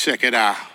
Check it out.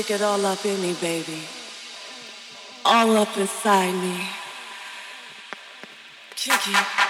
Stick it all up in me, baby. All up inside me. Kick it.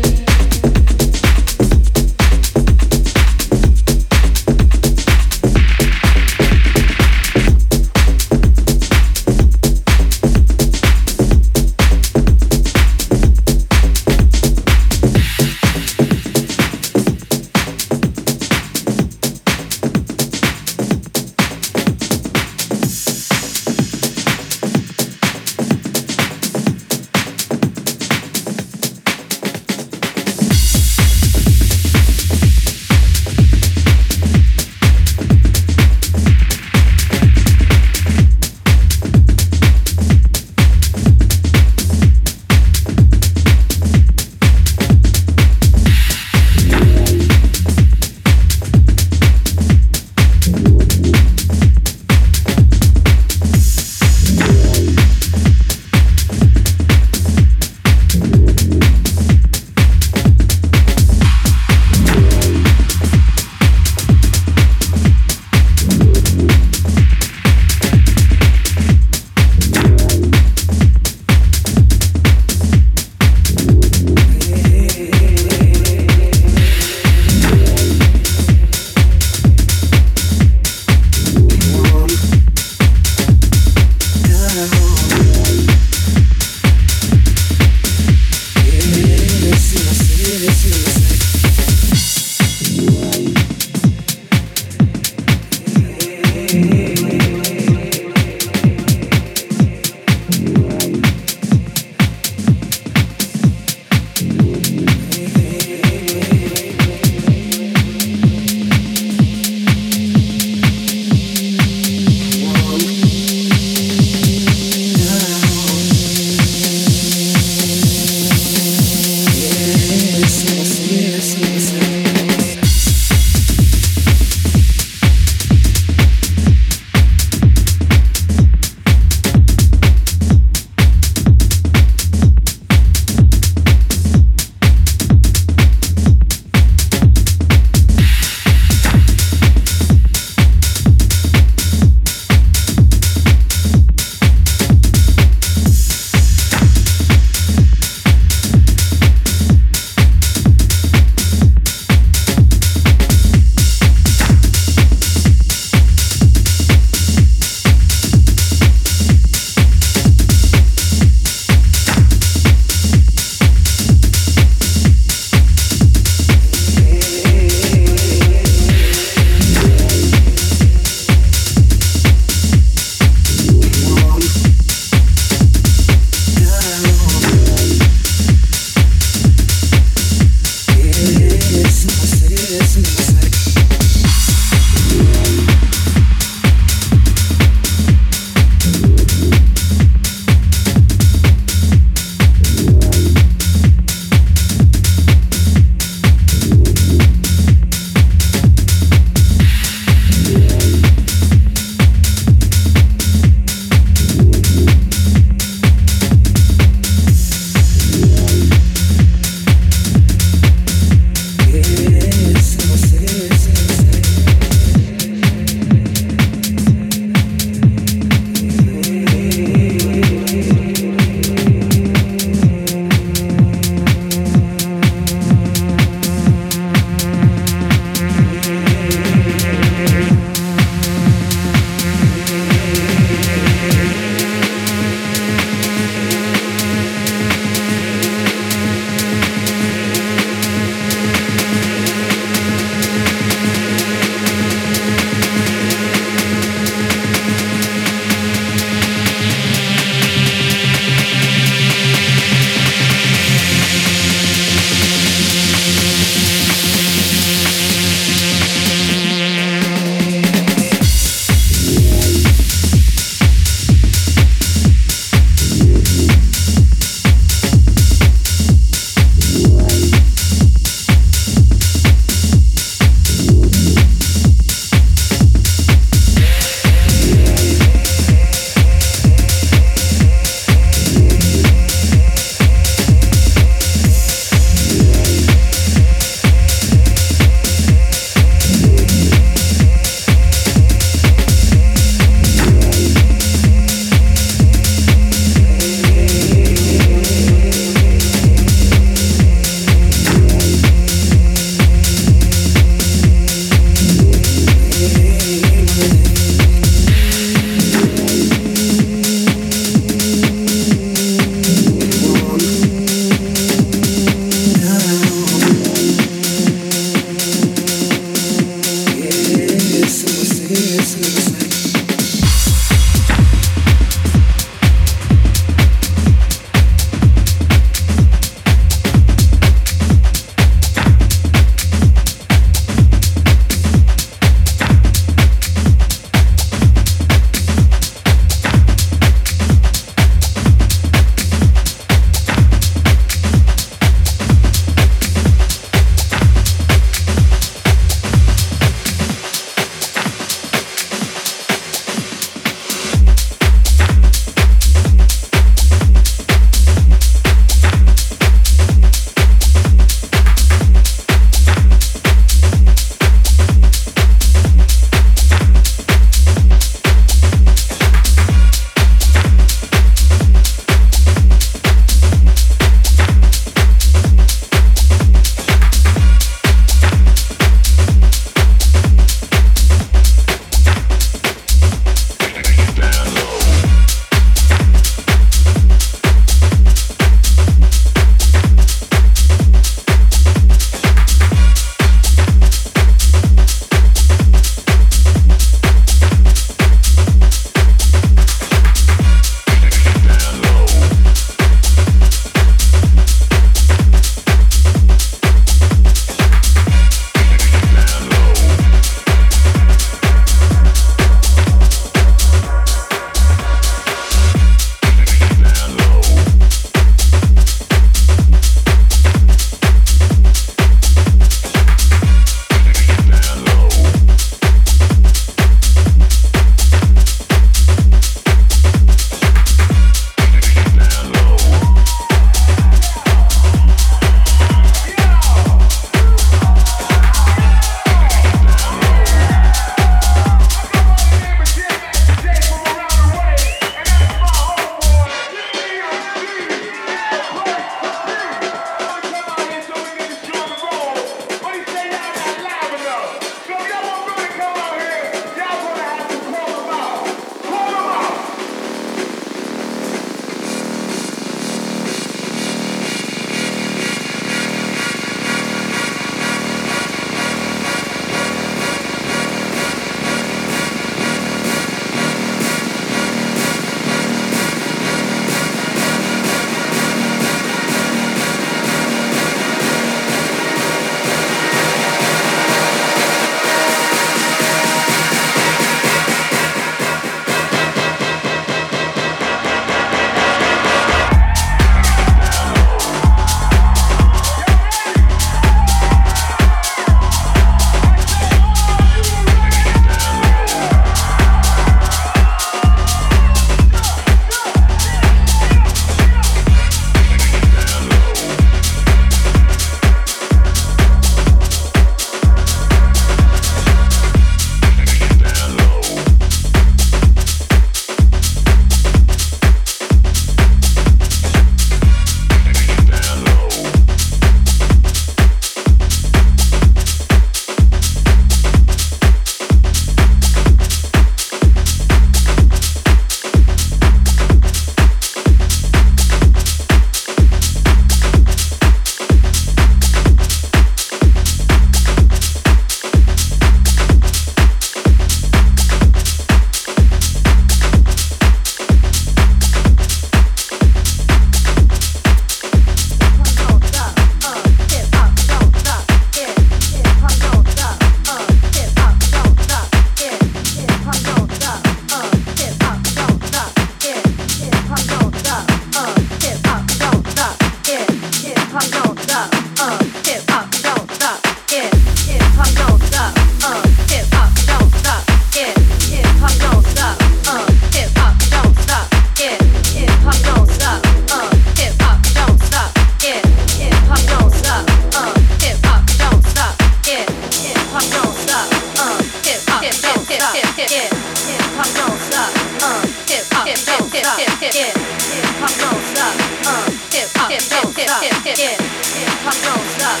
don't stop.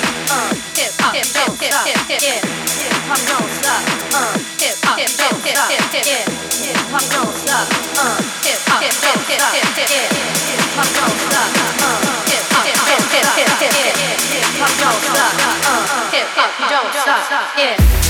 stop, stop, Yeah.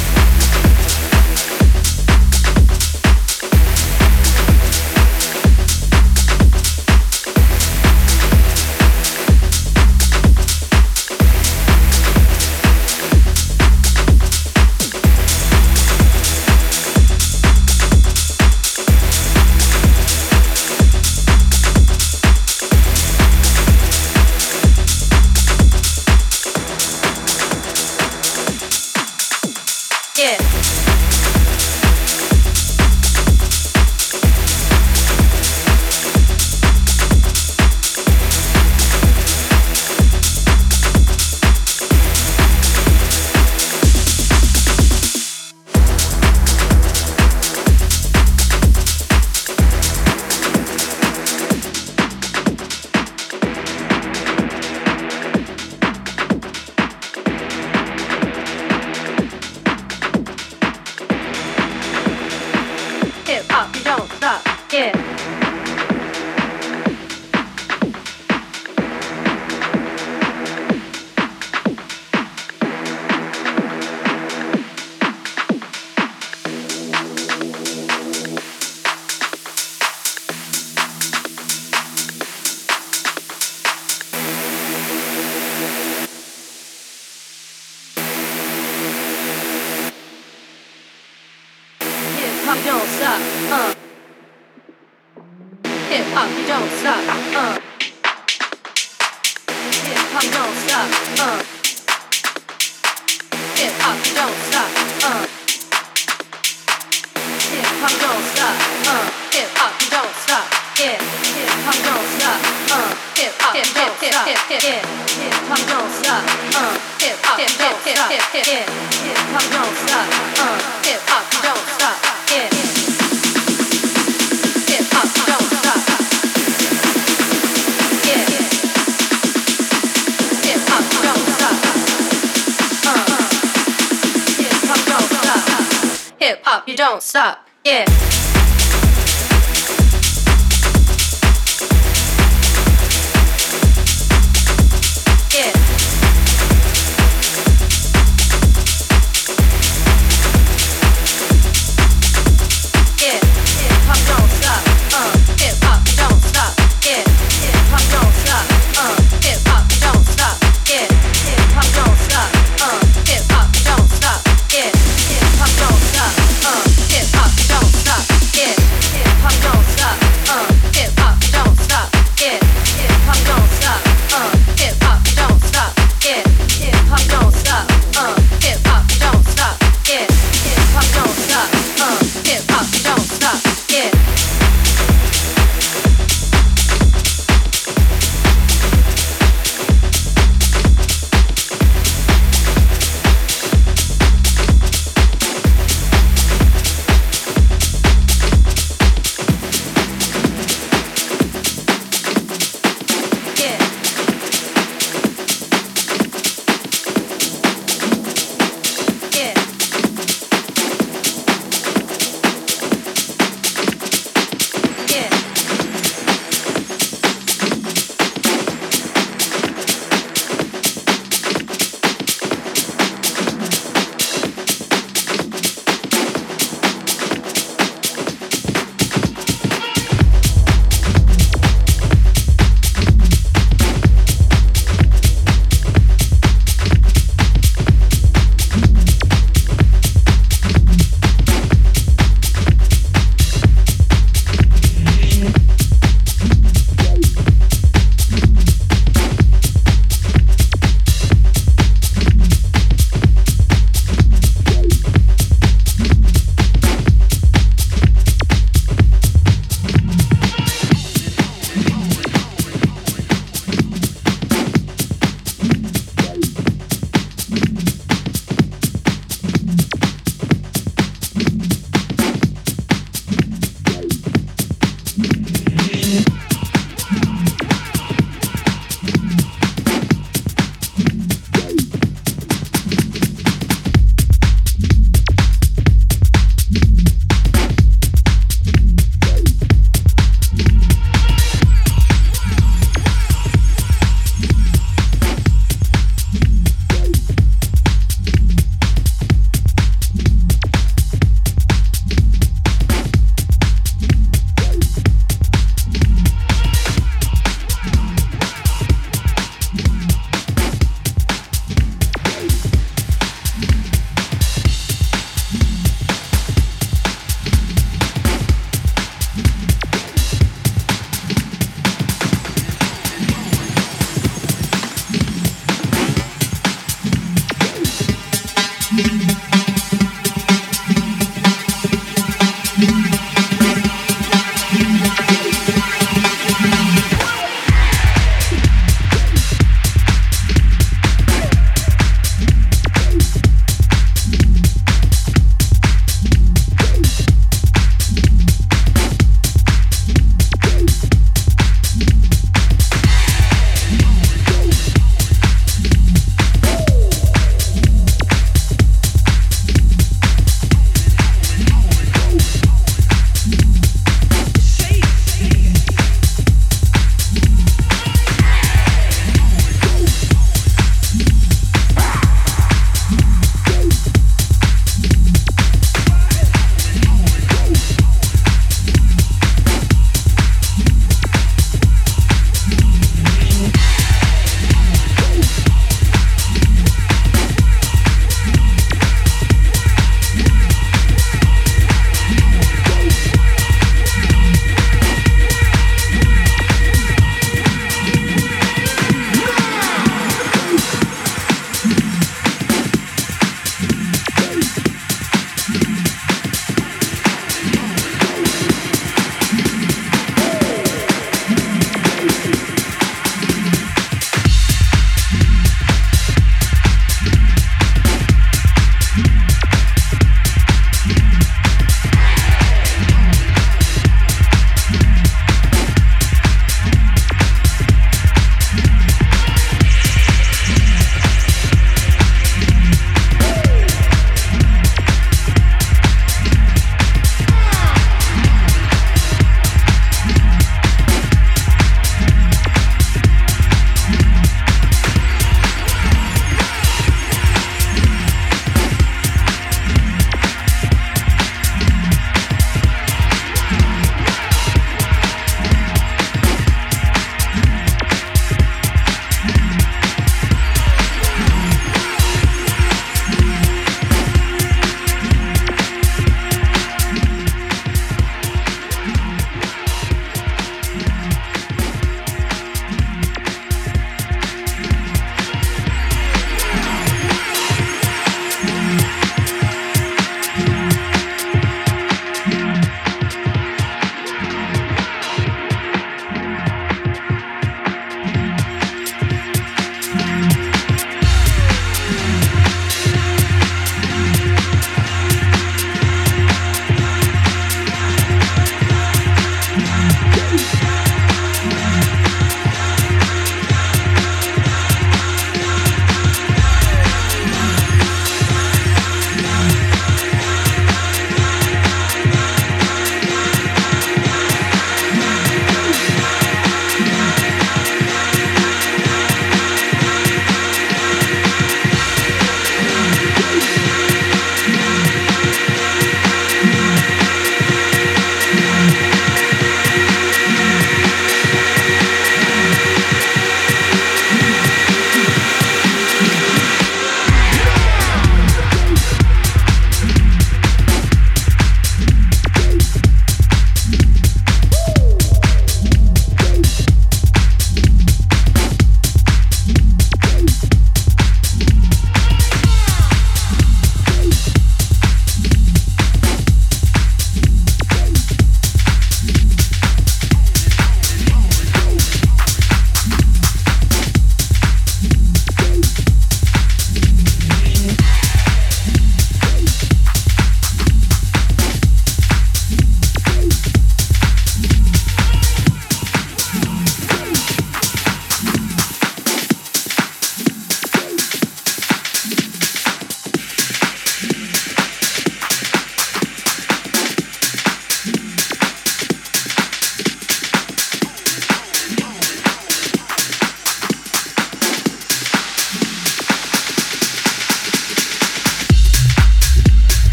hip hop, you don't stop. Yeah.